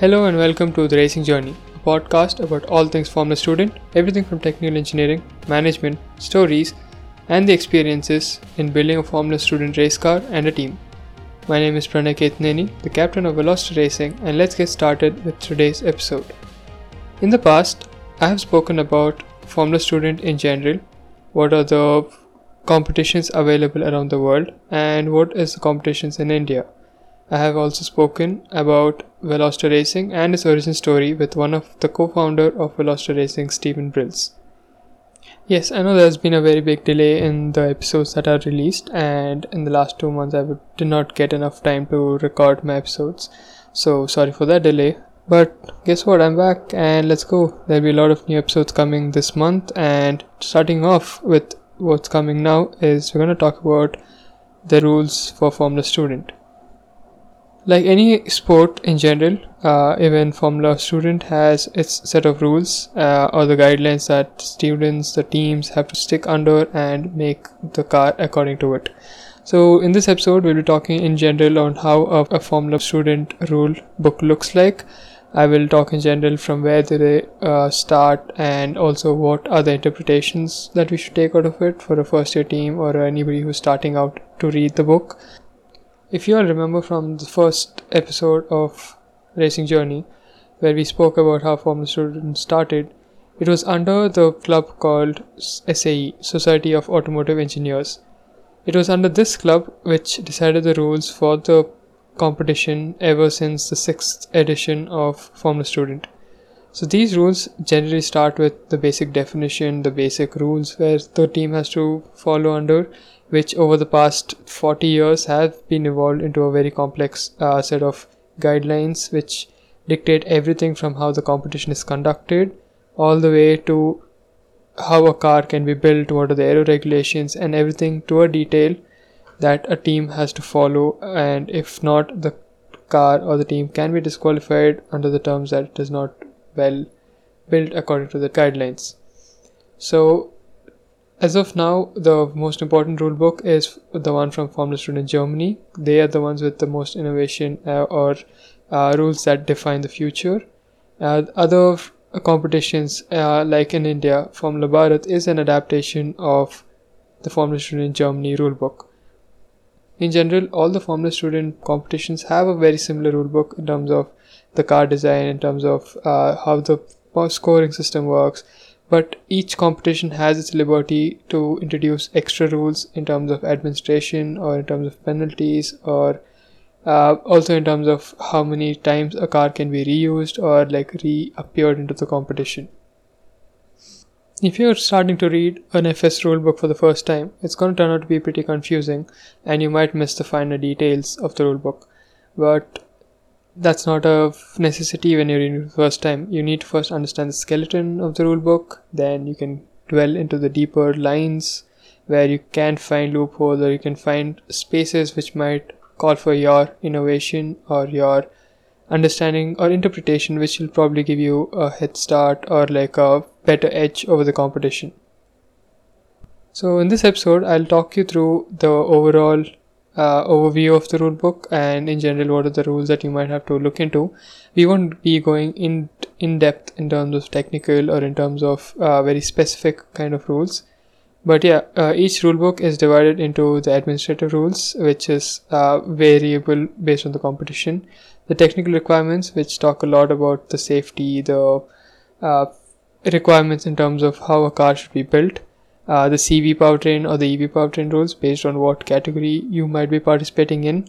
Hello and welcome to The Racing Journey, a podcast about all things Formula Student, everything from technical engineering, management, stories, and the experiences in building a Formula Student race car and a team. My name is Pranay Ketneni, the captain of Velocity Racing, and let's get started with today's episode. In the past, I have spoken about Formula Student in general, what are the competitions available around the world, and what is the competitions in India. I have also spoken about Velocity Racing and its origin story with one of the co-founder of Velocity Racing, Stephen Brills. Yes, I know there's been a very big delay in the episodes that are released, and in the last two months I did not get enough time to record my episodes. So sorry for that delay. But guess what? I'm back, and let's go. There'll be a lot of new episodes coming this month, and starting off with what's coming now is we're going to talk about the rules for Formula Student like any sport in general uh, even formula student has its set of rules uh, or the guidelines that students the teams have to stick under and make the car according to it. So in this episode we'll be talking in general on how a, a formula student rule book looks like. I will talk in general from where they uh, start and also what are the interpretations that we should take out of it for a first year team or anybody who's starting out to read the book if you all remember from the first episode of Racing Journey, where we spoke about how Formula Student started, it was under the club called SAE, Society of Automotive Engineers. It was under this club which decided the rules for the competition ever since the sixth edition of Formula Student. So these rules generally start with the basic definition, the basic rules where the team has to follow under, which over the past 40 years have been evolved into a very complex uh, set of guidelines which dictate everything from how the competition is conducted all the way to how a car can be built, what are the aero regulations, and everything to a detail that a team has to follow. And if not, the car or the team can be disqualified under the terms that it is not well built according to the guidelines. So, as of now, the most important rulebook is the one from Formula Student Germany. They are the ones with the most innovation uh, or uh, rules that define the future. Uh, other competitions, uh, like in India, Formula Bharat is an adaptation of the Formula Student Germany rulebook. In general, all the Formula Student competitions have a very similar rulebook in terms of the car design, in terms of uh, how the scoring system works, but each competition has its liberty to introduce extra rules in terms of administration or in terms of penalties or uh, also in terms of how many times a car can be reused or like reappeared into the competition. If you're starting to read an FS rulebook for the first time, it's going to turn out to be pretty confusing and you might miss the finer details of the rulebook. But that's not a necessity when you're in the first time. You need to first understand the skeleton of the rule book, then you can dwell into the deeper lines where you can find loopholes or you can find spaces which might call for your innovation or your understanding or interpretation, which will probably give you a head start or like a better edge over the competition. So, in this episode, I'll talk you through the overall uh, overview of the rule book and in general what are the rules that you might have to look into. We won't be going in in depth in terms of technical or in terms of uh, very specific kind of rules. But yeah uh, each rule book is divided into the administrative rules which is uh, variable based on the competition the technical requirements which talk a lot about the safety the uh, requirements in terms of how a car should be built uh, the CV powertrain or the EV powertrain rules based on what category you might be participating in.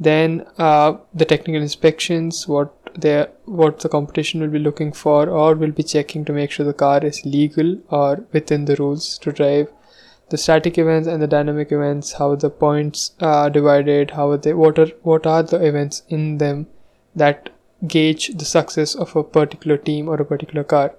Then uh, the technical inspections, what they what the competition will be looking for or will be checking to make sure the car is legal or within the rules to drive. The static events and the dynamic events, how the points are divided, how they what are what are the events in them that gauge the success of a particular team or a particular car.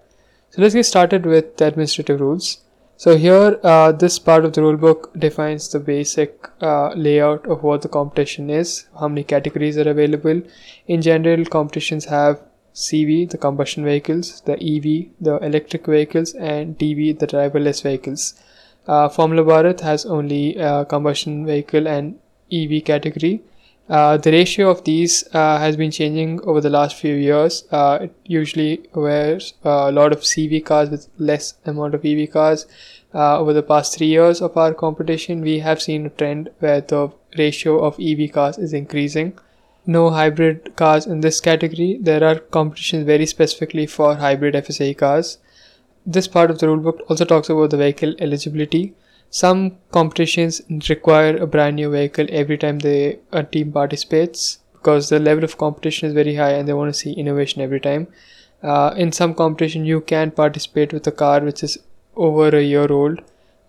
So let's get started with the administrative rules. So here, uh, this part of the rulebook defines the basic uh, layout of what the competition is, how many categories are available. In general, competitions have CV, the combustion vehicles, the EV, the electric vehicles, and DV, the driverless vehicles. Uh, Formula Bharat has only uh, combustion vehicle and EV category. Uh, the ratio of these uh, has been changing over the last few years. Uh, it usually wears a lot of CV cars with less amount of EV cars. Uh, over the past three years of our competition, we have seen a trend where the ratio of EV cars is increasing. No hybrid cars in this category. There are competitions very specifically for hybrid FSA cars. This part of the rulebook also talks about the vehicle eligibility. Some competitions require a brand new vehicle every time the a team participates because the level of competition is very high and they want to see innovation every time. Uh, in some competition, you can participate with a car which is over a year old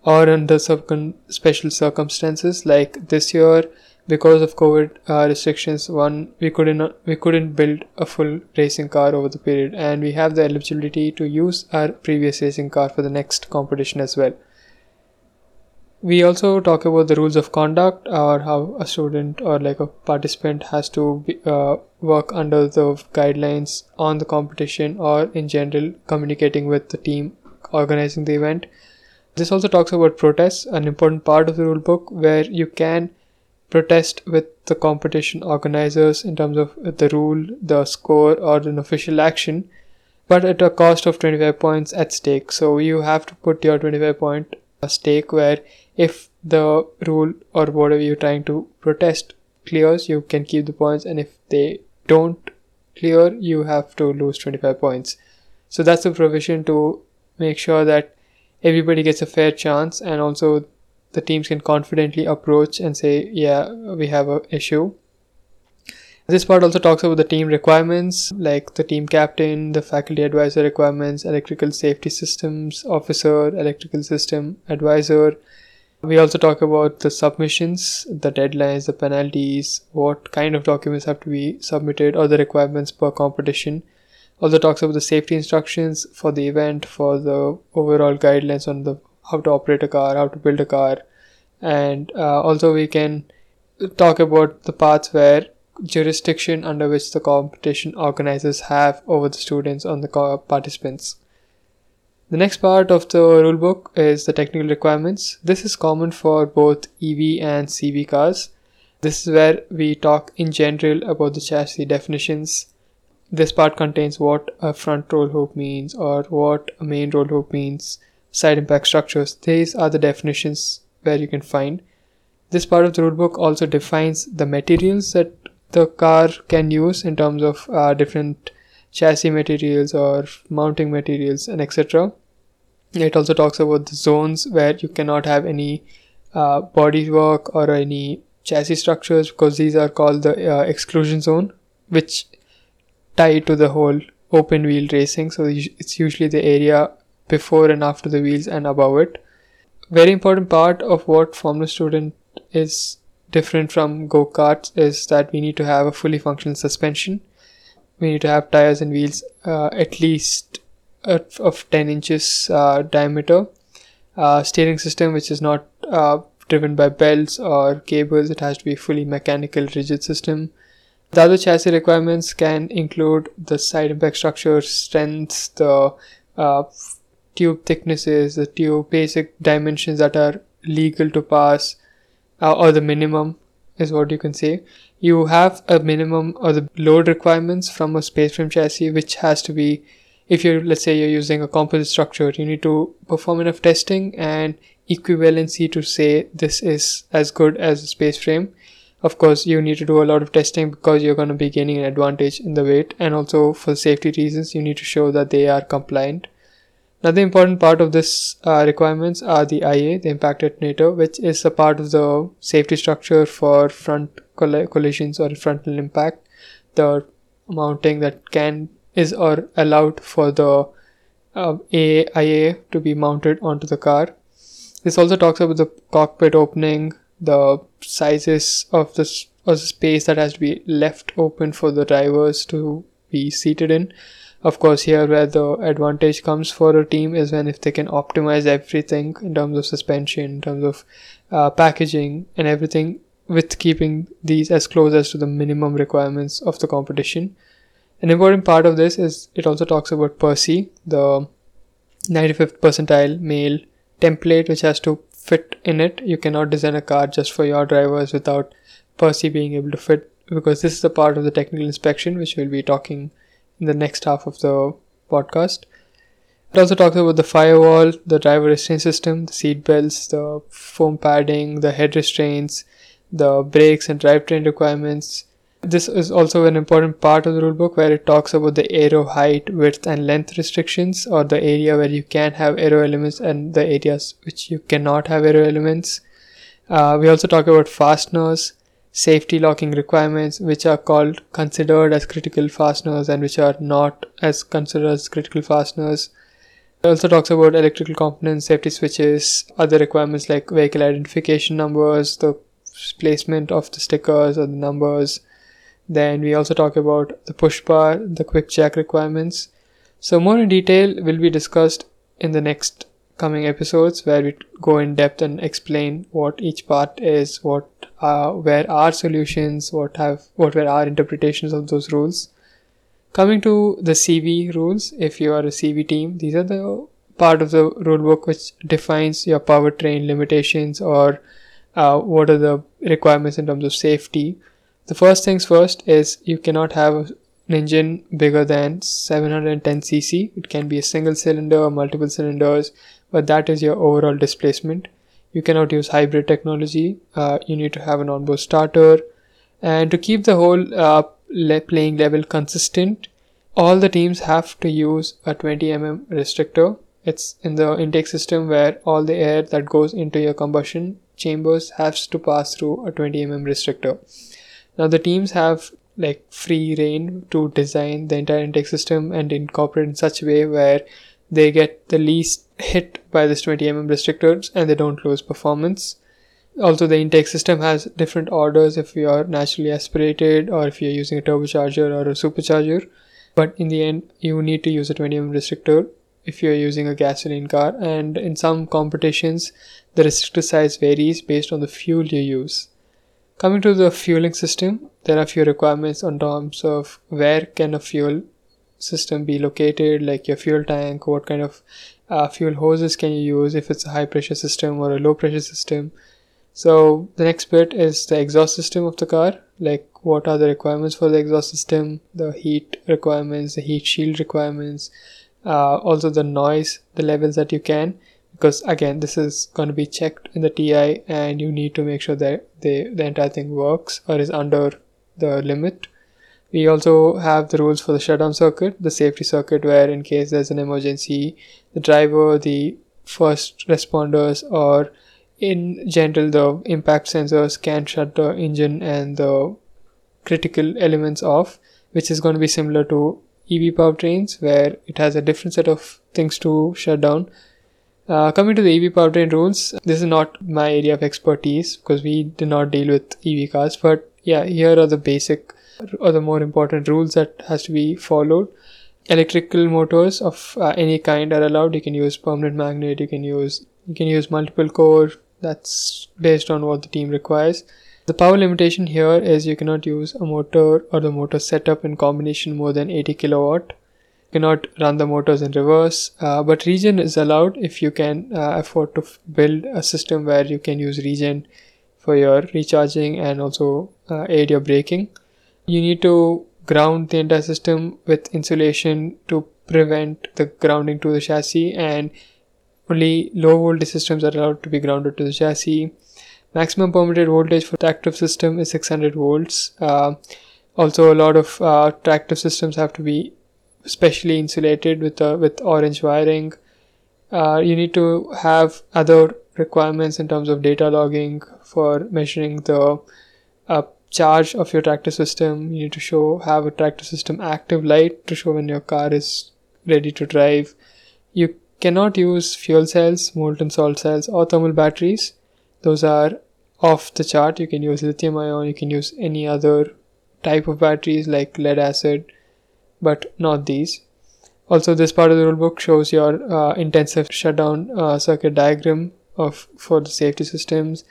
or under special circumstances. Like this year, because of COVID uh, restrictions, one we couldn't we couldn't build a full racing car over the period, and we have the eligibility to use our previous racing car for the next competition as well. We also talk about the rules of conduct or how a student or like a participant has to be, uh, work under the guidelines on the competition or in general communicating with the team organizing the event. This also talks about protests, an important part of the rule book where you can protest with the competition organizers in terms of the rule, the score, or an official action, but at a cost of 25 points at stake. So you have to put your 25 point stake where if the rule or whatever you're trying to protest clears, you can keep the points, and if they don't clear, you have to lose 25 points. So that's the provision to make sure that everybody gets a fair chance, and also the teams can confidently approach and say, Yeah, we have an issue. This part also talks about the team requirements like the team captain, the faculty advisor requirements, electrical safety systems officer, electrical system advisor, we also talk about the submissions, the deadlines, the penalties, what kind of documents have to be submitted, or the requirements per competition. Also talks about the safety instructions for the event, for the overall guidelines on the how to operate a car, how to build a car, and uh, also we can talk about the parts where jurisdiction under which the competition organizers have over the students on the participants. The next part of the rulebook is the technical requirements. This is common for both EV and CV cars. This is where we talk in general about the chassis definitions. This part contains what a front roll hoop means or what a main roll hoop means, side impact structures. These are the definitions where you can find. This part of the rulebook also defines the materials that the car can use in terms of uh, different chassis materials or mounting materials and etc it also talks about the zones where you cannot have any uh, body work or any chassis structures because these are called the uh, exclusion zone which tie to the whole open wheel racing. So it's usually the area before and after the wheels and above it. Very important part of what formula student is different from go-karts is that we need to have a fully functional suspension. We need to have tires and wheels uh, at least of 10 inches uh, diameter. Steering system which is not uh, driven by belts or cables. It has to be fully mechanical rigid system. The other chassis requirements can include the side impact structure strengths the uh, tube thicknesses the tube basic dimensions that are legal to pass uh, or the minimum is what you can say. You have a minimum or the load requirements from a space frame chassis which has to be if you're let's say you're using a composite structure you need to perform enough testing and equivalency to say this is as good as a space frame. Of course you need to do a lot of testing because you're going to be gaining an advantage in the weight. And also for safety reasons you need to show that they are compliant. Another important part of this uh, requirements are the IA, the impact attenuator, which is a part of the safety structure for front coll- collisions or frontal impact. The mounting that can is or allowed for the uh, AIA to be mounted onto the car. This also talks about the cockpit opening, the sizes of the, of the space that has to be left open for the drivers to be seated in. Of course, here where the advantage comes for a team is when if they can optimize everything in terms of suspension, in terms of uh, packaging, and everything with keeping these as close as to the minimum requirements of the competition. An important part of this is it also talks about Percy, the 95th percentile male template, which has to fit in it. You cannot design a car just for your drivers without Percy being able to fit because this is the part of the technical inspection which we'll be talking in the next half of the podcast. It also talks about the firewall, the driver restraint system, the seat belts, the foam padding, the head restraints, the brakes and drivetrain requirements. This is also an important part of the rulebook where it talks about the aero height, width, and length restrictions, or the area where you can have aero elements and the areas which you cannot have aero elements. Uh, we also talk about fasteners, safety locking requirements, which are called considered as critical fasteners and which are not as considered as critical fasteners. It also talks about electrical components, safety switches, other requirements like vehicle identification numbers, the placement of the stickers or the numbers. Then we also talk about the push bar, the quick check requirements. So more in detail will be discussed in the next coming episodes where we go in depth and explain what each part is, what uh, where our solutions, what have what were our interpretations of those rules. Coming to the CV rules, if you are a CV team, these are the part of the rulebook which defines your powertrain limitations or uh, what are the requirements in terms of safety. The first things first is you cannot have an engine bigger than 710cc. It can be a single cylinder or multiple cylinders, but that is your overall displacement. You cannot use hybrid technology. Uh, you need to have an onboard starter. And to keep the whole uh, playing level consistent, all the teams have to use a 20 mm restrictor. It's in the intake system where all the air that goes into your combustion chambers has to pass through a 20 mm restrictor. Now the teams have like free reign to design the entire intake system and incorporate in such a way where they get the least hit by this 20 mm restrictors and they don't lose performance. Also the intake system has different orders if you are naturally aspirated or if you're using a turbocharger or a supercharger. But in the end you need to use a 20 mm restrictor if you're using a gasoline car. And in some competitions the restrictor size varies based on the fuel you use coming to the fueling system there are few requirements on terms of where can a fuel system be located like your fuel tank what kind of uh, fuel hoses can you use if it's a high pressure system or a low pressure system so the next bit is the exhaust system of the car. Like what are the requirements for the exhaust system, the heat requirements, the heat shield requirements, uh, also the noise, the levels that you can. Because again, this is going to be checked in the TI, and you need to make sure that the the entire thing works or is under the limit. We also have the rules for the shutdown circuit, the safety circuit, where in case there's an emergency, the driver, the first responders, or in general the impact sensors can shut the engine and the critical elements off which is going to be similar to EV powertrains where it has a different set of things to shut down. Uh, coming to the EV powertrain rules, this is not my area of expertise because we do not deal with EV cars, but yeah, here are the basic or the more important rules that has to be followed. Electrical motors of uh, any kind are allowed. You can use permanent magnet. You can use you can use multiple core that's based on what the team requires. The power limitation here is you cannot use a motor or the motor setup in combination more than 80 kilowatt. Cannot run the motors in reverse, uh, but regen is allowed if you can uh, afford to f- build a system where you can use regen for your recharging and also uh, aid your braking. You need to ground the entire system with insulation to prevent the grounding to the chassis and only low voltage systems are allowed to be grounded to the chassis. Maximum permitted voltage for tractive system is 600 volts. Uh, also, a lot of uh, tractive systems have to be specially insulated with uh, with orange wiring. Uh, you need to have other requirements in terms of data logging for measuring the uh, charge of your tractive system. You need to show have a tractive system active light to show when your car is ready to drive. You cannot use fuel cells, molten salt cells, or thermal batteries. Those are off the chart. You can use lithium ion, you can use any other type of batteries like lead acid, but not these. Also, this part of the rulebook shows your uh, intensive shutdown uh, circuit diagram of for the safety systems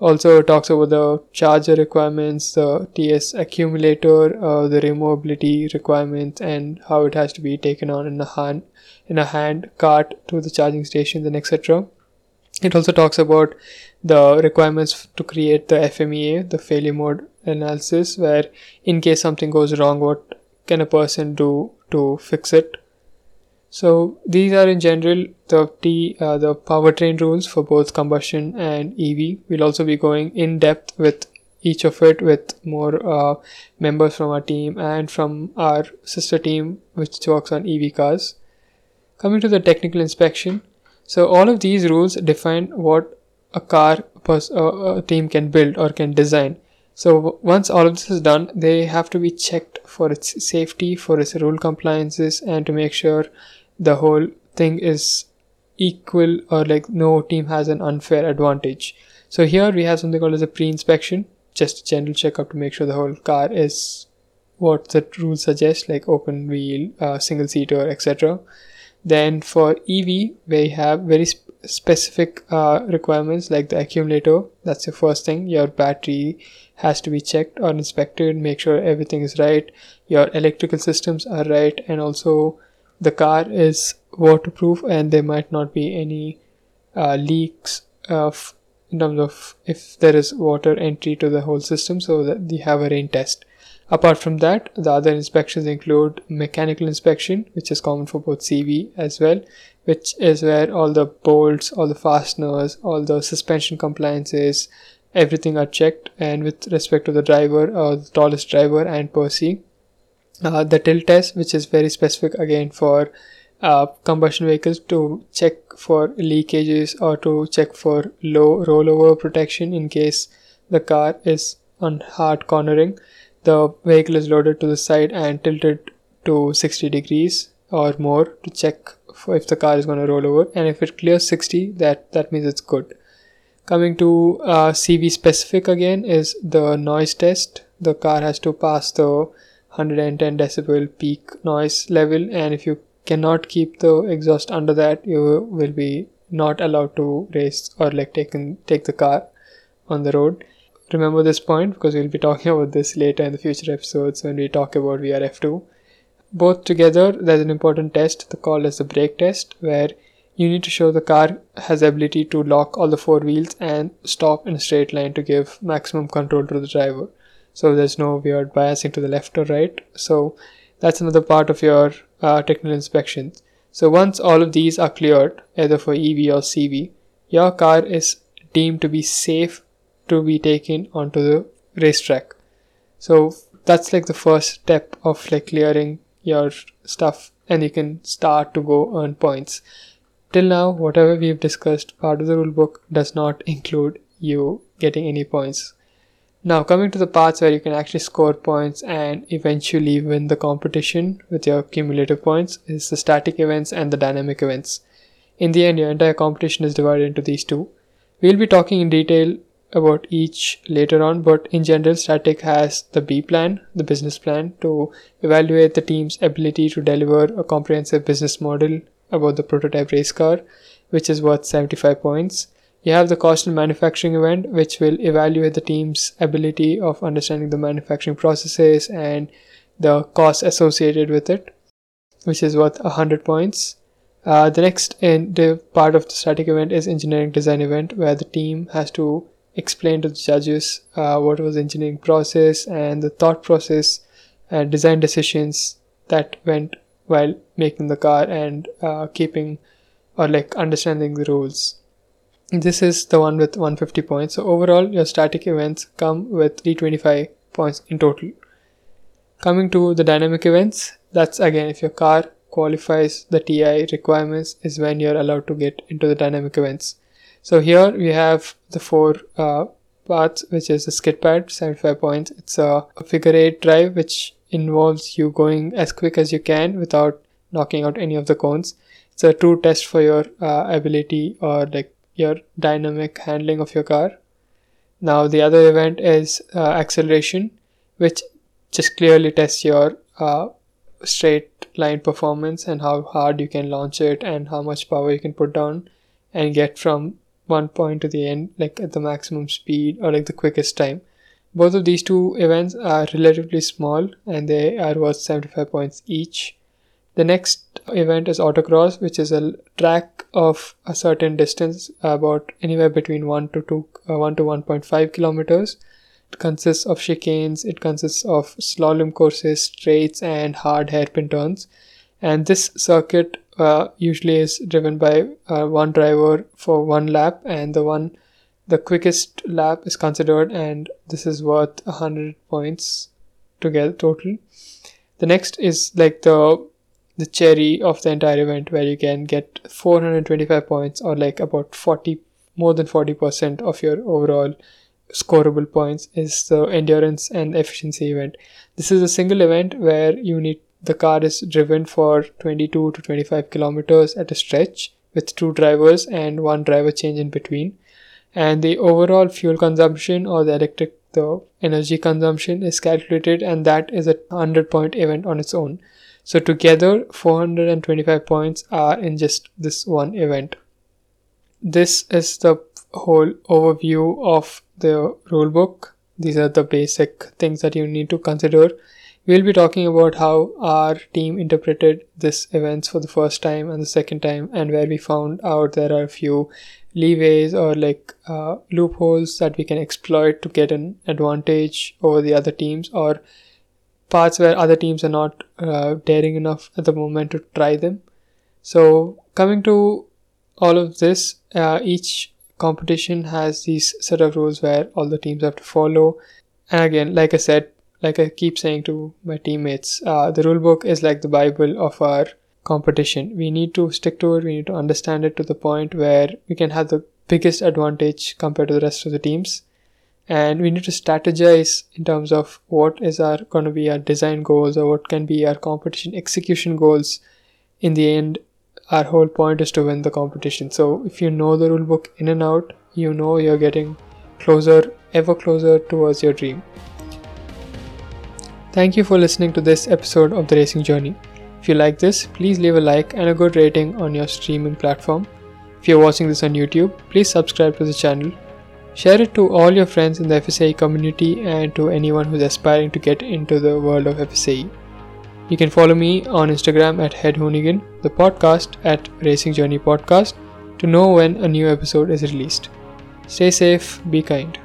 also talks about the charger requirements the ts accumulator uh, the removability requirements and how it has to be taken on in a hand in a hand cart to the charging stations and etc It also talks about the requirements to create the FMEA, the failure mode analysis, where in case something goes wrong, what can a person do to fix it? So these are in general the T, uh, the powertrain rules for both combustion and EV. We'll also be going in depth with each of it with more uh, members from our team and from our sister team which works on EV cars. Coming to the technical inspection, so all of these rules define what a car pers- uh, a team can build or can design. So once all of this is done, they have to be checked for its safety, for its rule compliances, and to make sure the whole thing is equal or like no team has an unfair advantage. So here we have something called as a pre-inspection, just a general checkup to make sure the whole car is what the rules suggest, like open wheel, uh, single seater, etc. Then for EV, we have very sp- specific uh, requirements like the accumulator. That's the first thing. Your battery has to be checked or inspected, make sure everything is right. Your electrical systems are right, and also the car is waterproof and there might not be any uh, leaks of in terms of if there is water entry to the whole system so that you have a rain test apart from that the other inspections include mechanical inspection which is common for both cv as well which is where all the bolts all the fasteners all the suspension compliances everything are checked. And with respect to the driver or the tallest driver and Percy uh, the tilt test which is very specific again for uh, combustion vehicles to check for leakages or to check for low rollover protection in case the car is on hard cornering the vehicle is loaded to the side and tilted to 60 degrees or more to check if the car is going to roll over. And if it clears 60 that that means it's good. Coming to uh, cv specific again is the noise test. The car has to pass the 110 decibel peak noise level. And if you cannot keep the exhaust under that you will be not allowed to race or like take in, take the car on the road remember this point because we'll be talking about this later in the future episodes when we talk about vrf2 both together there's an important test called as the brake test where you need to show the car has ability to lock all the four wheels and stop in a straight line to give maximum control to the driver. So there's no weird biasing to the left or right. So that's another part of your uh, technical inspections. So once all of these are cleared either for ev or cv your car is deemed to be safe to be taken onto the racetrack so that's like the first step of like clearing your stuff and you can start to go earn points till now whatever we've discussed part of the rule book does not include you getting any points now, coming to the parts where you can actually score points and eventually win the competition with your cumulative points is the static events and the dynamic events. In the end, your entire competition is divided into these two. We'll be talking in detail about each later on, but in general, static has the B plan, the business plan, to evaluate the team's ability to deliver a comprehensive business model about the prototype race car, which is worth 75 points. You have the cost and manufacturing event, which will evaluate the team's ability of understanding the manufacturing processes and the costs associated with it, which is worth 100 points. Uh, the next in the part of the static event is engineering design event, where the team has to explain to the judges uh, what was engineering process and the thought process and design decisions that went while making the car and uh, keeping or like understanding the rules. This is the one with 150 points. So overall your static events come with 325 points in total. Coming to the dynamic events that's again if your car qualifies the ti requirements is when you're allowed to get into the dynamic events so here we have the four uh, parts which is the skid pad 75 points it's a figure eight drive which involves you going as quick as you can without knocking out any of the cones it's a true test for your uh, ability or like your dynamic handling of your car. Now, the other event is uh, acceleration, which just clearly tests your uh, straight line performance and how hard you can launch it and how much power you can put down and get from one point to the end, like at the maximum speed or like the quickest time. Both of these two events are relatively small and they are worth 75 points each. The next event is autocross, which is a track of a certain distance, about anywhere between 1 to 2, uh, 1 to 1.5 kilometers. It consists of chicanes, it consists of slalom courses, straights, and hard hairpin turns. And this circuit uh, usually is driven by uh, one driver for one lap, and the one the quickest lap is considered, and this is worth 100 points together total. The next is like the the cherry of the entire event where you can get 425 points or like about 40 more than 40% of your overall scoreable points is the endurance and efficiency event this is a single event where you need the car is driven for 22 to 25 kilometers at a stretch with two drivers and one driver change in between. And the overall fuel consumption or the electric the energy consumption is calculated and that is a 100 point event on its own. So together 425 points are in just this one event. This is the whole overview of the rulebook these are the basic things that you need to consider we'll be talking about how our team interpreted this events for the first time and the second time and where we found out there are a few leeways or like uh, loopholes that we can exploit to get an advantage over the other teams or parts where other teams are not uh, daring enough at the moment to try them. So coming to all of this uh, each competition has these set of rules where all the teams have to follow. And again like i said like i keep saying to my teammates uh, the rule book is like the bible of our competition. We need to stick to it, we need to understand it to the point where we can have the biggest advantage compared to the rest of the teams. And we need to strategize in terms of what is our going to be our design goals or what can be our competition execution goals. In the end, our whole point is to win the competition. So if you know the rulebook in and out, you know you're getting closer, ever closer towards your dream. Thank you for listening to this episode of the Racing Journey. If you like this, please leave a like and a good rating on your streaming platform. If you're watching this on YouTube, please subscribe to the channel. Share it to all your friends in the FSAE community and to anyone who's aspiring to get into the world of FSAE. You can follow me on Instagram at HeadHoonigan, the podcast at Racing Journey Podcast to know when a new episode is released. Stay safe, be kind.